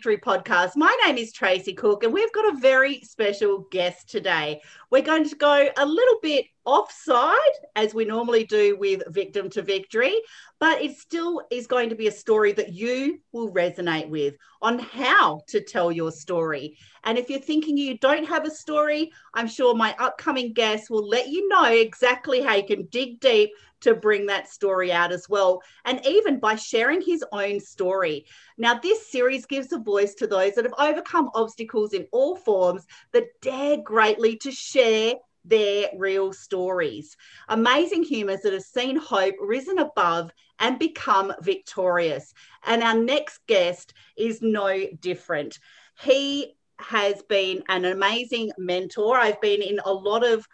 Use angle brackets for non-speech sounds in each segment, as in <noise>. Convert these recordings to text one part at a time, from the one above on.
to Victory podcast. My name is Tracey Cook, and we've got a very special guest today. We're going to go a little bit offside, as we normally do with Victim to Victory, but it still is going to be a story that you will resonate with on how to tell your story. And if you're thinking you don't have a story, I'm sure my upcoming guest will let you know exactly how you can dig deep to bring that story out as well. And even by sharing his own story. Now, this series gives a voice to those that have overcome obstacles in all forms that dare greatly to share their real stories. Amazing humans that have seen hope, risen above, and become victorious. And our next guest is no different. He has been an amazing mentor. I've been in a lot of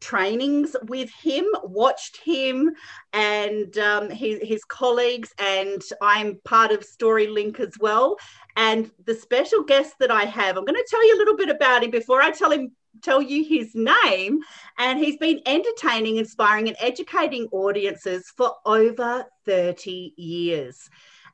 trainings with him, watched him and um, his, his colleagues, and I'm part of StoryLinq as well. And the special guest that I have, I'm going to tell you a little bit about him before I tell him tell you his name. And he's been entertaining, inspiring, and educating audiences for over 30 years.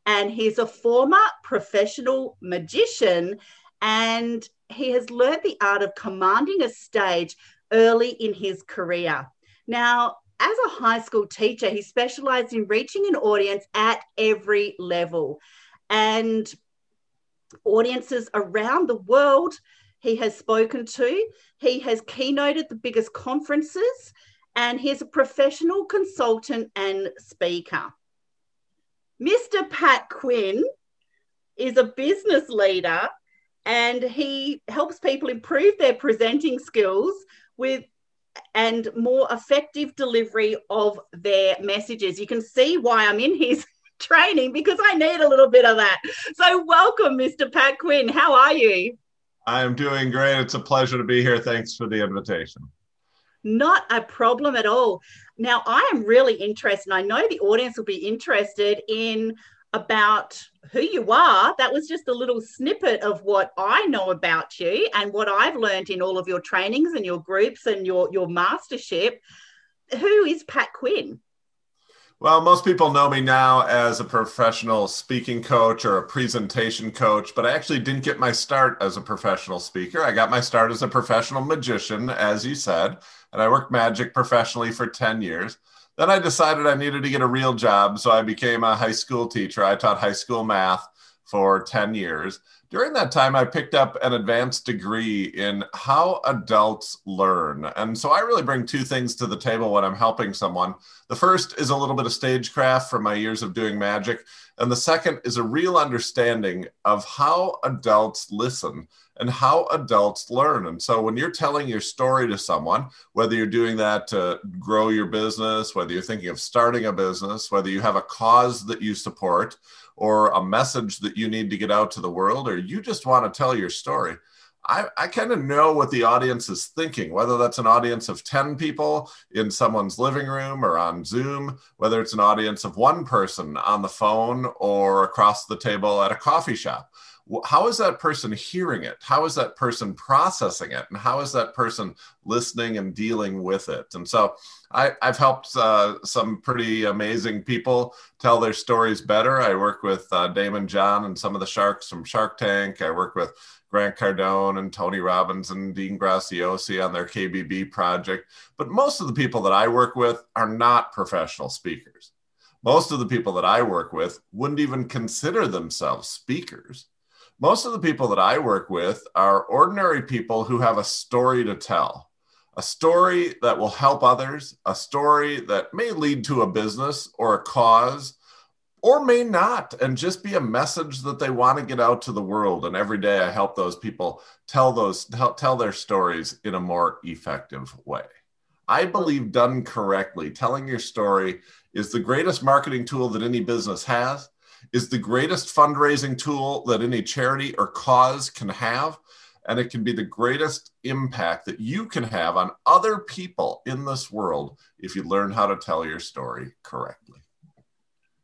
And he's a former professional magician and he has learned the art of commanding a stage early in his career. Now, as a high school teacher, he specialized in reaching an audience at every level and audiences around the world he has spoken to. He has keynoted the biggest conferences and he's a professional consultant and speaker. Mr. Pat Quinn is a business leader and he helps people improve their presenting skills with and more effective delivery of their messages. You can see why I'm in his <laughs> training because I need a little bit of that. So, welcome, Mr. Pat Quinn. How are you? I'm doing great. It's a pleasure to be here. Thanks for the invitation. Not a problem at all. Now, I am really interested, and I know the audience will be interested in about who you are. That was just a little snippet of what I know about you and what I've learned in all of your trainings and your groups and your, your mastership. Who is Pat Quinn? Well, most people know me now as a professional speaking coach or a presentation coach, but I actually didn't get my start as a professional speaker. I got my start as a professional magician, as you said, and I worked magic professionally for 10 years. Then I decided I needed to get a real job, so I became a high school teacher. I taught high school math for 10 years. During that time, I picked up an advanced degree in how adults learn. And so I really bring two things to the table when I'm helping someone. The first is a little bit of stagecraft from my years of doing magic. And the second is a real understanding of how adults listen and how adults learn. And so when you're telling your story to someone, whether you're doing that to grow your business, whether you're thinking of starting a business, whether you have a cause that you support or a message that you need to get out to the world, or you just want to tell your story, I, I kind of know what the audience is thinking, whether that's an audience of 10 people in someone's living room or on Zoom, whether it's an audience of one person on the phone or across the table at a coffee shop how is that person hearing it? How is that person processing it? And how is that person listening and dealing with it? And so I, have helped uh, some pretty amazing people tell their stories better. I work with uh, Daymond John and some of the sharks from shark tank. I work with grant cardone and tony robbins and dean graziosi on their kbb project. But most of the people that i work with are not professional speakers. Most of the people that i work with wouldn't even consider themselves speakers most of the people that I work with are ordinary people who have a story to tell, a story that will help others, a story that may lead to a business or a cause, or may not, and just be a message that they want to get out to the world. And every day I help those people tell those tell, tell their stories in a more effective way. I believe done correctly, telling your story is the greatest marketing tool that any business has is the greatest fundraising tool that any charity or cause can have. And it can be the greatest impact that you can have on other people in this world if you learn how to tell your story correctly.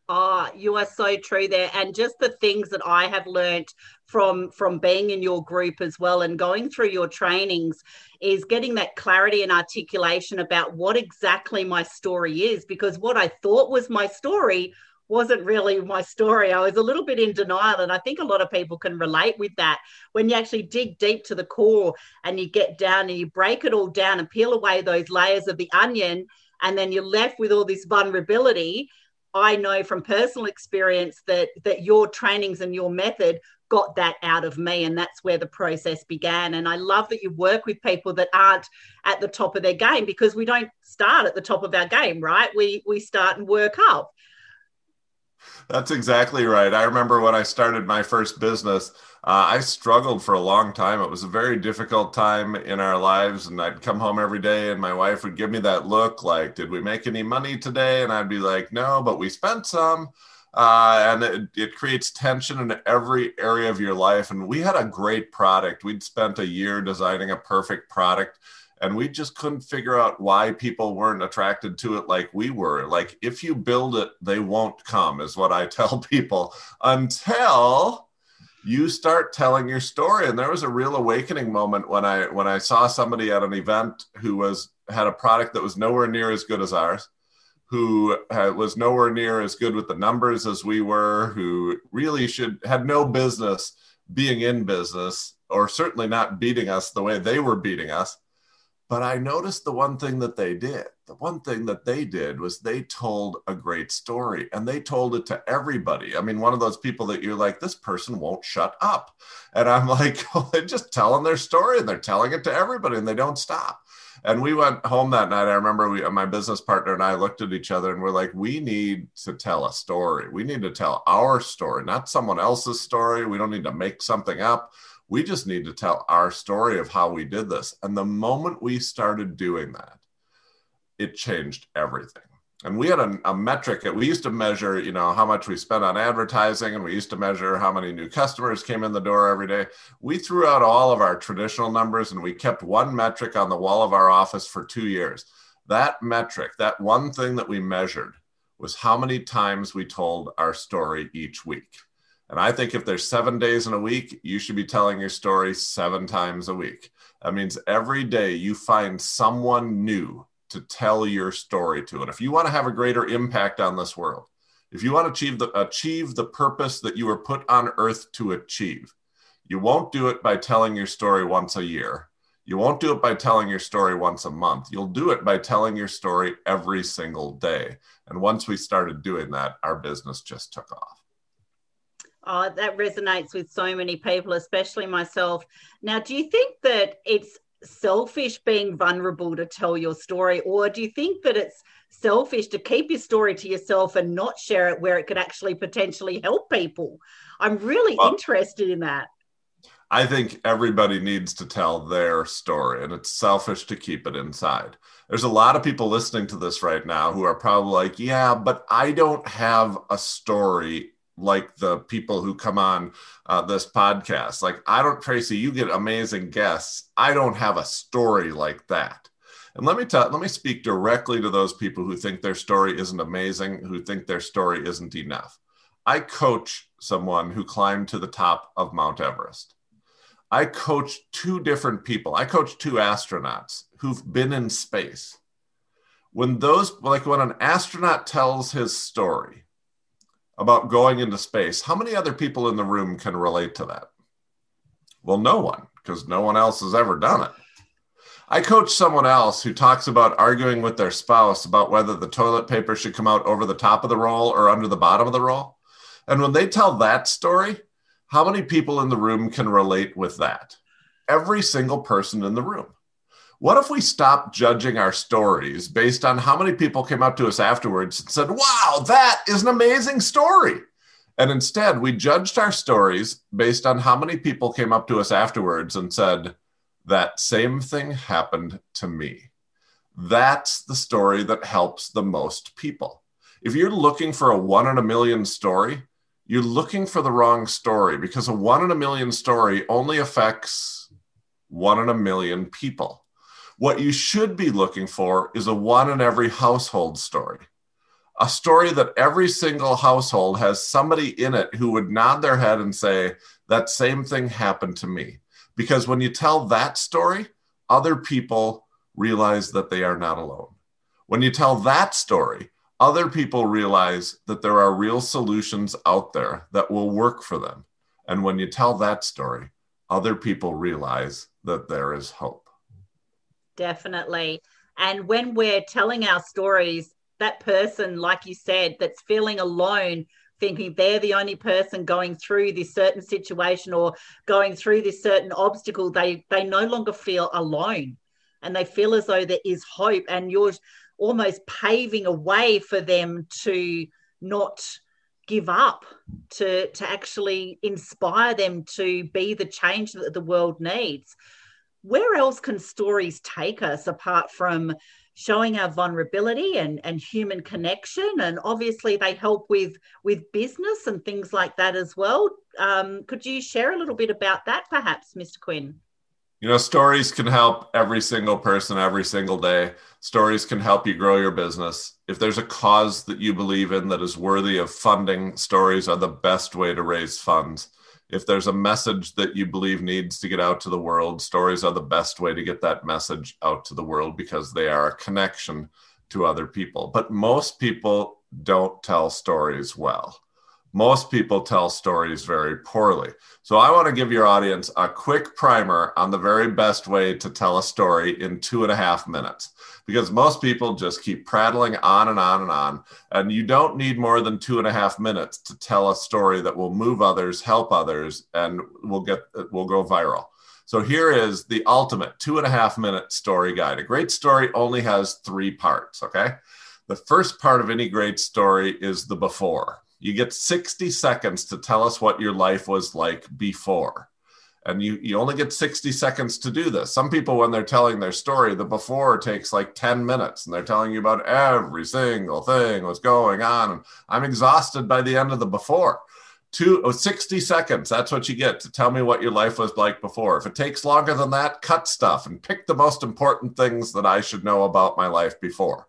Ah, oh, you are so true there. And just the things that I have learned from from being in your group as well and going through your trainings is getting that clarity and articulation about what exactly my story is because what I thought was my story wasn't really my story. I was a little bit in denial. And I think a lot of people can relate with that. When you actually dig deep to the core and you get down and you break it all down and peel away those layers of the onion, and then you're left with all this vulnerability. I know from personal experience that that your trainings and your method got that out of me and that's where the process began and i love that you work with people that aren't at the top of their game because we don't start at the top of our game right we we start and work up that's exactly right. I remember when I started my first business, uh, I struggled for a long time. It was a very difficult time in our lives. And I'd come home every day, and my wife would give me that look like, Did we make any money today? And I'd be like, No, but we spent some. Uh, and it, it creates tension in every area of your life. And we had a great product. We'd spent a year designing a perfect product and we just couldn't figure out why people weren't attracted to it like we were. Like if you build it they won't come is what i <laughs> tell people until you start telling your story. And there was a real awakening moment when i when i saw somebody at an event who was had a product that was nowhere near as good as ours who was nowhere near as good with the numbers as we were who really should had no business being in business or certainly not beating us the way they were beating us but I noticed the one thing that they did. The one thing that they did was they told a great story and they told it to everybody. I mean, one of those people that you're like, this person won't shut up. And I'm <laughs> like, oh, they're just telling their story and they're telling it to everybody and they don't stop. And we went home that night. I remember we, my business partner and I looked at each other and we're like, we need to tell a story. We need to tell our story, not someone else's story. We don't need to make something up we just need to tell our story of how we did this. And the moment we started doing that, it changed everything. And we had a, a metric that we used to measure, you know, how much we spent on advertising, and we used to measure how many new customers came in the door every day. We threw out all of our traditional numbers and we kept one metric on the wall of our office for two years. That metric, that one thing that we measured, was how many times we told our story each week. And I think if there's seven days in a week, you should be telling your story seven times a week. That means every day you find someone new to tell your story to. And if you want to have a greater impact on this world, if you want to achieve the, achieve the purpose that you were put on earth to achieve, you won't do it by telling your story once a year. You won't do it by telling your story once a month. You'll do it by telling your story every single day. And once we started doing that, our business just took off. Oh, that resonates with so many people, especially myself. Now, do you think that it's selfish being vulnerable to tell your story, or do you think that it's selfish to keep your story to yourself and not share it where it could actually potentially help people? I'm really well, interested in that. I think everybody needs to tell their story, and it's selfish to keep it inside. There's a lot of people listening to this right now who are probably like, Yeah, but I don't have a story like the people who come on uh, this podcast. Like, I don't, Tracey, you get amazing guests. I don't have a story like that. And let me tell, let me speak directly to those people who think their story isn't amazing, who think their story isn't enough. I coach someone who climbed to the top of Mount Everest. I coach two different people. I coach two astronauts who've been in space. When those, like when an astronaut tells his story, about going into space, how many other people in the room can relate to that? Well, no one, because no one else has ever done it. I coach someone else who talks about arguing with their spouse about whether the toilet paper should come out over the top of the roll or under the bottom of the roll. And when they tell that story, how many people in the room can relate with that? Every single person in the room. What if we stopped judging our stories based on how many people came up to us afterwards and said, Wow, that is an amazing story? And instead, we judged our stories based on how many people came up to us afterwards and said, That same thing happened to me. That's the story that helps the most people. If you're looking for a one in a million story, you're looking for the wrong story because a one in a million story only affects one in a million people. What you should be looking for is a one in every household story. A story that every single household has somebody in it who would nod their head and say, That same thing happened to me. Because when you tell that story, other people realize that they are not alone. When you tell that story, other people realize that there are real solutions out there that will work for them. And when you tell that story, other people realize that there is hope. Definitely. And when we're telling our stories, that person, like you said, that's feeling alone, thinking they're the only person going through this certain situation or going through this certain obstacle, they they no longer feel alone and they feel as though there is hope. And you're almost paving a way for them to not give up to to actually inspire them to be the change that the world needs where else can stories take us apart from showing our vulnerability and, and human connection and obviously they help with with business and things like that as well um, could you share a little bit about that perhaps mr quinn you know, stories can help every single person every single day. Stories can help you grow your business. If there's a cause that you believe in that is worthy of funding, stories are the best way to raise funds. If there's a message that you believe needs to get out to the world, stories are the best way to get that message out to the world because they are a connection to other people. But most people don't tell stories well most people tell stories very poorly. So I want to give your audience a quick primer on the very best way to tell a story in two and a half minutes. Because most people just keep prattling on and on and on. And you don't need more than two and a half minutes to tell a story that will move others, help others, and will get will go viral. So here is the ultimate two and a half minute story guide. A great story only has three parts. Okay. The first part of any great story is the before. You get 60 seconds to tell us what your life was like before. And you, you only get 60 seconds to do this. Some people, when they're telling their story, the before takes like 10 minutes and they're telling you about every single thing, what's going on. And I'm exhausted by the end of the before. Two, oh, 60 seconds, that's what you get to tell me what your life was like before. If it takes longer than that, cut stuff and pick the most important things that I should know about my life before.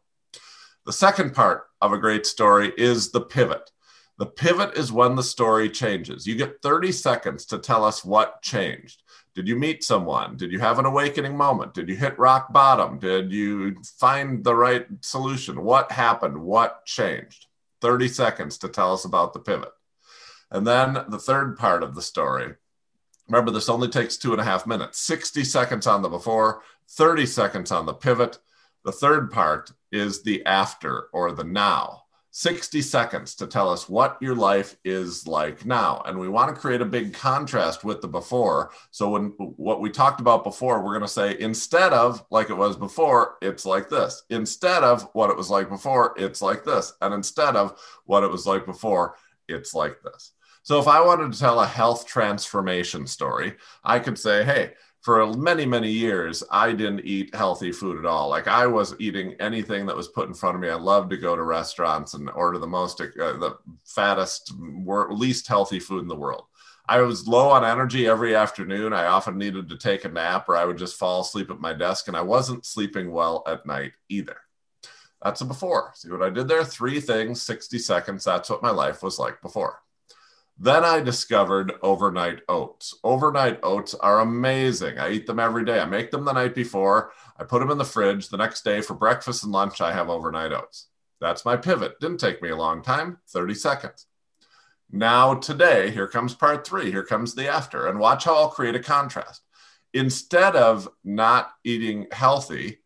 The second part of a great story is the pivot. The pivot is when the story changes. You get 30 seconds to tell us what changed. Did you meet someone? Did you have an awakening moment? Did you hit rock bottom? Did you find the right solution? What happened? What changed? 30 seconds to tell us about the pivot. And then the third part of the story. Remember, this only takes two and a half minutes 60 seconds on the before, 30 seconds on the pivot. The third part is the after or the now. 60 seconds to tell us what your life is like now. And we want to create a big contrast with the before. So, when what we talked about before, we're going to say instead of like it was before, it's like this. Instead of what it was like before, it's like this. And instead of what it was like before, it's like this. So, if I wanted to tell a health transformation story, I could say, hey, for many many years i didn't eat healthy food at all. Like i was eating anything that was put in front of me. I loved to go to restaurants and order the most uh, the fattest least healthy food in the world. I was low on energy every afternoon. I often needed to take a nap or i would just fall asleep at my desk and i wasn't sleeping well at night either. That's a before. See what i did there? Three things 60 seconds. That's what my life was like before then I discovered overnight oats. Overnight oats are amazing. I eat them every day. I make them the night before. I put them in the fridge. The next day for breakfast and lunch, I have overnight oats. That's my pivot. Didn't take me a long time 30 seconds. Now, today, here comes part three. Here comes the after. And watch how I'll create a contrast. Instead of not eating healthy,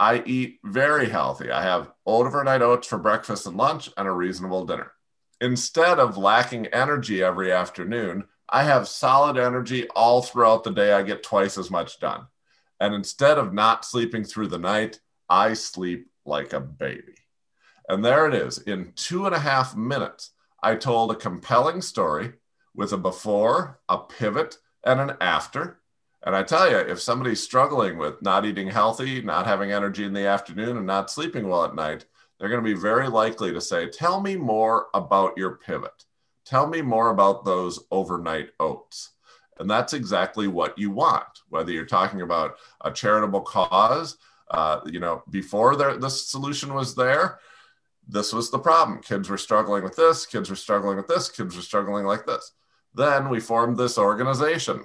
I eat very healthy. I have overnight oats for breakfast and lunch and a reasonable dinner instead of lacking energy every afternoon, I have solid energy all throughout the day. I get twice as much done. And instead of not sleeping through the night, I sleep like a baby. And there it is. In two and a half minutes, I told a compelling story with a before, a pivot, and an after. And I tell you, if somebody's struggling with not eating healthy, not having energy in the afternoon, and not sleeping well at night, they're going to be very likely to say, Tell me more about your pivot. Tell me more about those overnight oats. And that's exactly what you want, whether you're talking about a charitable cause. Uh, you know, before the solution was there, this was the problem. Kids were struggling with this, kids were struggling with this, kids were struggling like this. Then we formed this organization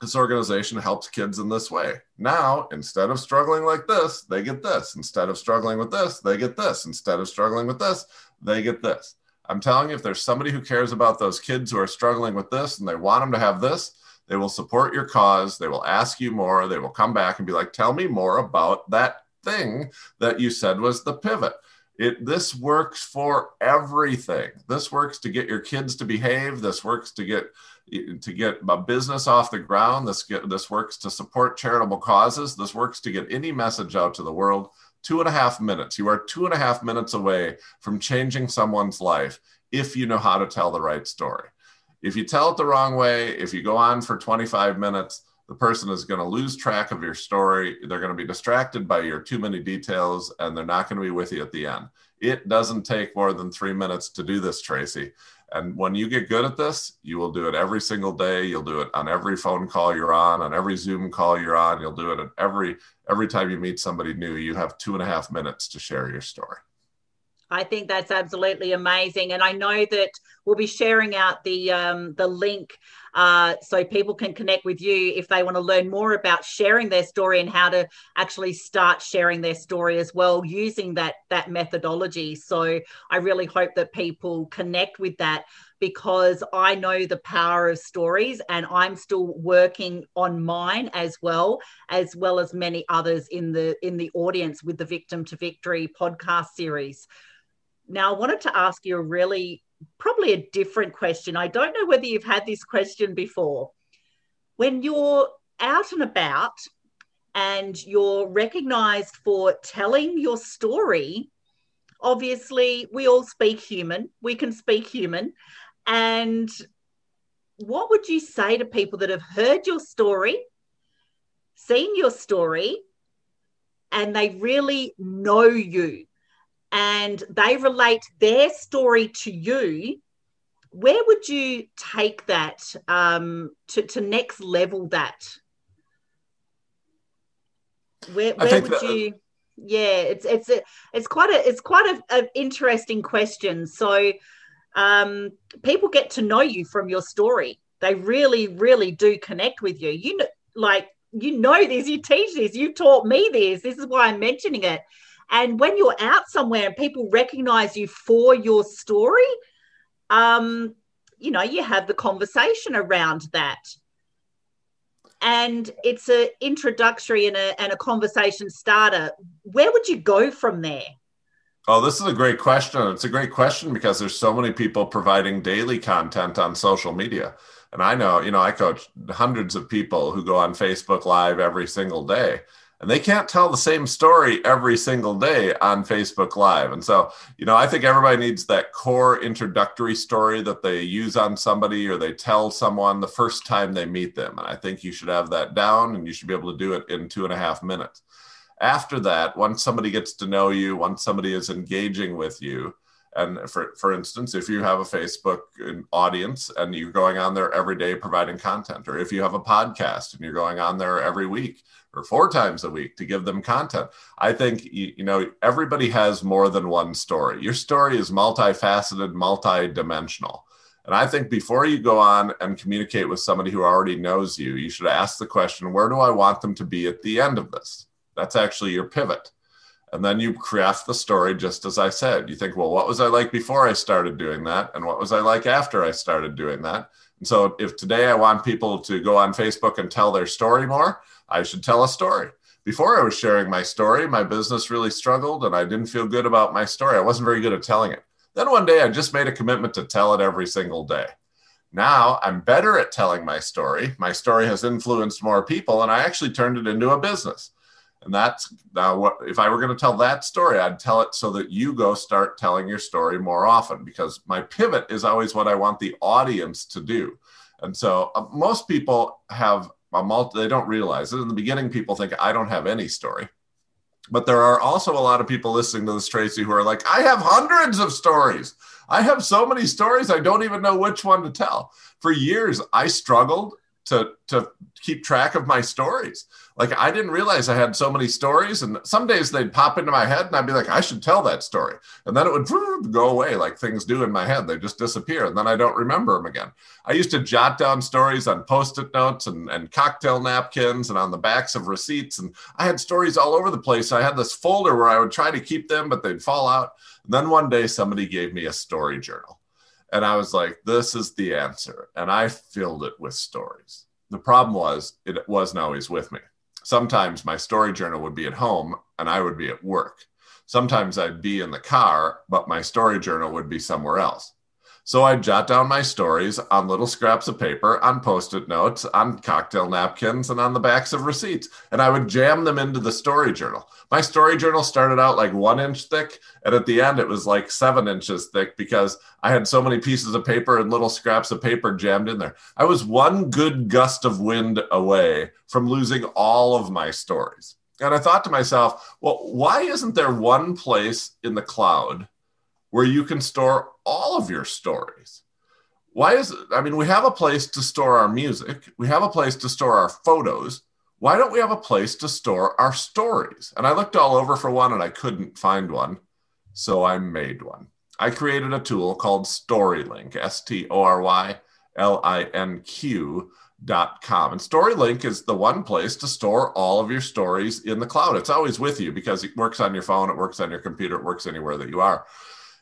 this organization helps kids in this way. Now, instead of struggling like this, they get this. Instead of struggling with this, they get this. Instead of struggling with this, they get this. I'm telling you, if there's somebody who cares about those kids who are struggling with this and they want them to have this, they will support your cause. They will ask you more. They will come back and be like, tell me more about that thing that you said was the pivot. It, this works for everything. This works to get your kids to behave. This works to get to get a business off the ground. This get, this works to support charitable causes. This works to get any message out to the world. Two and a half minutes. You are two and a half minutes away from changing someone's life if you know how to tell the right story. If you tell it the wrong way, if you go on for 25 minutes, the person is going to lose track of your story. They're going to be distracted by your too many details and they're not going to be with you at the end. It doesn't take more than three minutes to do this, Tracey. And when you get good at this, you will do it every single day. You'll do it on every phone call you're on, on every Zoom call you're on. You'll do it at every every time you meet somebody new. You have two and a half minutes to share your story. I think that's absolutely amazing, and I know that we'll be sharing out the um, the link uh, so people can connect with you if they want to learn more about sharing their story and how to actually start sharing their story as well using that that methodology. So I really hope that people connect with that because I know the power of stories and I'm still working on mine as well as well as many others in the in the audience with the Victim to Victory podcast series. Now, I wanted to ask you a really, probably a different question. I don't know whether you've had this question before. When you're out and about and you're recognized for telling your story, obviously, we all speak human, we can speak human. And what would you say to people that have heard your story, seen your story, and they really know you? And they relate their story to you, where would you take that um, to, to next level that? Where, where would that, you? Yeah, it's it's a, it's quite a it's quite a interesting question. So, um, people get to know you from your story. They really, really do connect with you. You know, like you know this. You teach this. You taught me this. This is why I'm mentioning it. And when you're out somewhere and people recognize you for your story, um, you know, you have the conversation around that. And it's an introductory and a, and a conversation starter. Where would you go from there? Oh, this is a great question. It's a great question because there's so many people providing daily content on social media. And I know, you know, I coach hundreds of people who go on Facebook Live every single day and they can't tell the same story every single day on Facebook Live. And so, you know, I think everybody needs that core introductory story that they use on somebody or they tell someone the first time they meet them. And I think you should have that down and you should be able to do it in two and a half minutes. After that, once somebody gets to know you, once somebody is engaging with you, and for, for instance, if you have a Facebook um, audience and you're going on there every day providing content, or if you have a podcast and you're going on there every week or four times a week to give them content, I think, you, you know, everybody has more than one story. Your story is multifaceted, multidimensional. And I think before you go on and communicate with somebody who already knows you, you should ask the question, where do I want them to be at the end of this? That's actually your pivot. And then you craft the story just as I said. You think, well, what was I like before I started doing that? And what was I like after I started doing that? And so if today I want people to go on Facebook and tell their story more, I should tell a story. Before I was sharing my story, my business really struggled and I didn't feel good about my story. I wasn't very good at telling it. Then one day I just made a commitment to tell it every single day. Now I'm better at telling my story. My story has influenced more people and I actually turned it into a business. And that's now what if I were going to tell that story, I'd tell it so that you go start telling your story more often because my pivot is always what I want the audience to do. And so uh, most people have multi, they don't realize it. In the beginning, people think I don't have any story. But there are also a lot of people listening to this, Tracey, who are like, I have hundreds of stories. I have so many stories, I don't even know which one to tell. For years, I struggled to to keep track of my stories. Like I didn't realize I had so many stories, and some days they'd pop into my head, and I'd be like, I should tell that story, and then it would go away like things do in my head. They just disappear, and then I don't remember them again. I used to jot down stories on post-it notes and, and cocktail napkins and on the backs of receipts, and I had stories all over the place. I had this folder where I would try to keep them, but they'd fall out. And then one day somebody gave me a story journal. And I was like, this is the answer. And I filled it with stories. The problem was, it wasn't always with me. Sometimes my story journal would be at home and I would be at work. Sometimes I'd be in the car, but my story journal would be somewhere else. So I'd jot down my stories on little scraps of paper, on post it notes, on cocktail napkins, and on the backs of receipts. And I would jam them into the story journal. My story journal started out like one inch thick. And at the end, it was like seven inches thick because I had so many pieces of paper and little scraps of paper jammed in there. I was one good gust of wind away from losing all of my stories. And I thought to myself, well, why isn't there one place in the cloud where you can store all of your stories. Why is it? I mean, we have a place to store our music, we have a place to store our photos. Why don't we have a place to store our stories? And I looked all over for one and I couldn't find one. So I made one. I created a tool called StoryLinq, S T O R Y L I N Q dot com. And StoryLinq is the one place to store all of your stories in the cloud. It's always with you because it works on your phone, it works on your computer, it works anywhere that you are.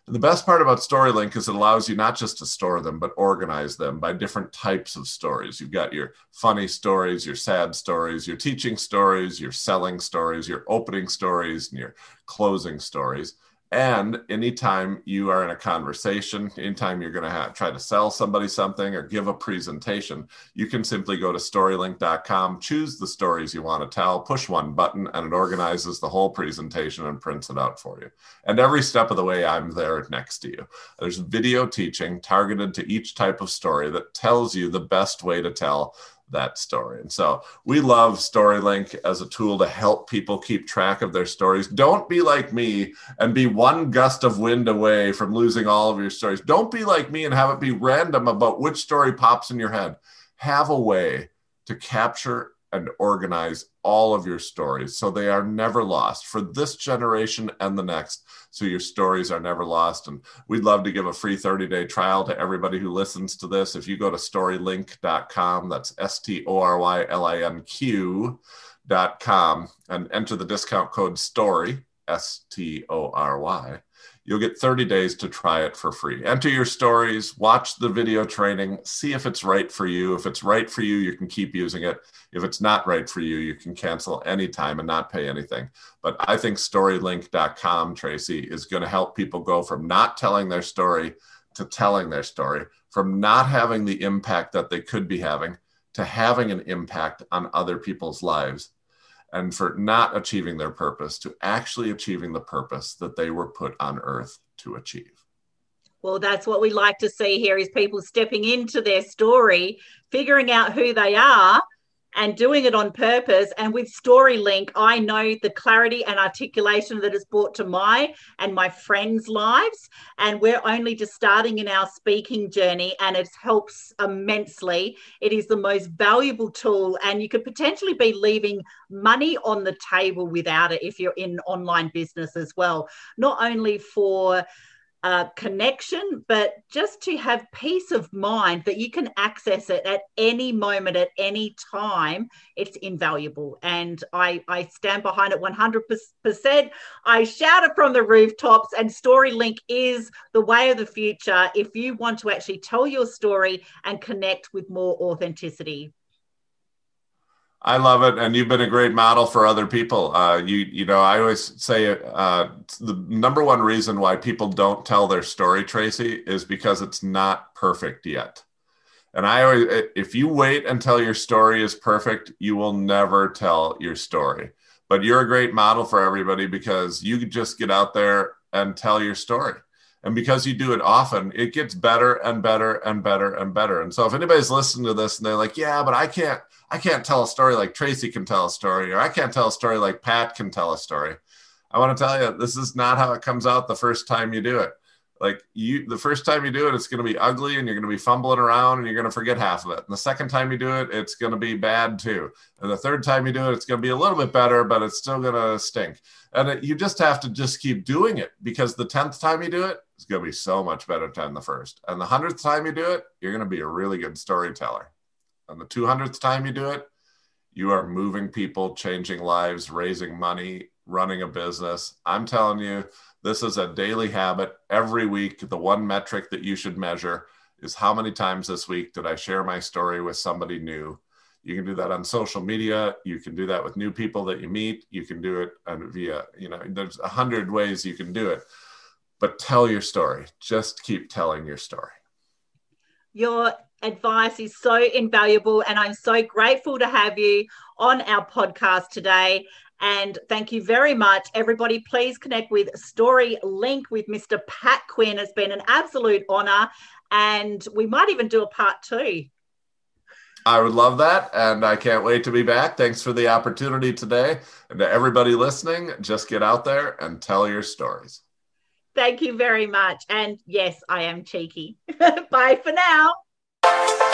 And the best part about StoryLinq is it allows you not just to store them, but organize them by different types of stories. You've got your funny stories, your sad stories, your teaching stories, your selling stories, your opening stories, and your closing stories. And anytime you are in a conversation, anytime you're going to have, try to sell somebody something or give a presentation, you can simply go to storylinq.com, choose the stories you want to tell, push one button, and it organizes the whole presentation and prints it out for you. And every step of the way, I'm there next to you. There's video teaching targeted to each type of story that tells you the best way to tell that story. And so we love StoryLinq as a tool to help people keep track of their stories. Don't be like me and be one gust of wind away from losing all of your stories. Don't be like me and have it be random about which story pops in your head. Have a way to capture and organize all of your stories so they are never lost for this generation and the next. So your stories are never lost. And we'd love to give a free 30-day trial to everybody who listens to this. If you go to storylinq.com that's s-t-o-r-y-l-i-n-q dot com and enter the discount code story s-t-o-r-y You'll get 30 days to try it for free. Enter your stories, watch the video training, see if it's right for you. If it's right for you, you can keep using it. If it's not right for you, you can cancel anytime and not pay anything. But I think storylinq.com, Tracey, is going to help people go from not telling their story to telling their story, from not having the impact that they could be having to having an impact on other people's lives and for not achieving their purpose to actually achieving the purpose that they were put on earth to achieve. Well, that's what we like to see here is people stepping into their story, figuring out who they are, and doing it on purpose. And with StoryLinq, I know the clarity and articulation that it's brought to my and my friends' lives. And we're only just starting in our speaking journey, and it helps immensely. It is the most valuable tool, and you could potentially be leaving money on the table without it if you're in online business as well. Not only for uh, connection, but just to have peace of mind that you can access it at any moment, at any time, it's invaluable. And I, I stand behind it 100%. I shout it from the rooftops, and StoryLinq is the way of the future if you want to actually tell your story and connect with more authenticity. I love it, and you've been a great model for other people. Uh, you, you know, I always say uh, the number one reason why people don't tell their story, Tracey, is because it's not perfect yet. And I always, if you wait until your story is perfect, you will never tell your story. But you're a great model for everybody because you just get out there and tell your story. And because you do it often, it gets better and better and better and better. And so if anybody's listening to this and they're like, yeah, but I can't, I can't tell a story like Tracey can tell a story, or I can't tell a story like Pat can tell a story. I want to tell you, this is not how it comes out the first time you do it. like you the first time you do it it's going to be ugly and you're going to be fumbling around and you're going to forget half of it. And the second time you do it it's going to be bad too. And the third time you do it it's going to be a little bit better but it's still going to stink. And it, you just have to just keep doing it because the 10th time you do it it's going to be so much better than the first. And the 100th time you do it you're going to be a really good storyteller and the 200th time you do it you are moving people changing lives raising money running a business i'm telling you this is a daily habit. Every week, the one metric that you should measure is how many times this week did I share my story with somebody new? You can do that on social media. You can do that with new people that you meet. You can do it via, you know, there's a hundred ways you can do it. But tell your story. Just keep telling your story. Your advice is so invaluable, and I'm so grateful to have you on our podcast today. And thank you very much. Everybody, please connect with Story Linq with Mr. Pat Quinn. It's been an absolute honor. And we might even do a part two. I would love that. And I can't wait to be back. Thanks for the opportunity today. And to everybody listening, just get out there and tell your stories. Thank you very much. And yes, I am cheeky. <laughs> Bye for now. Thank you.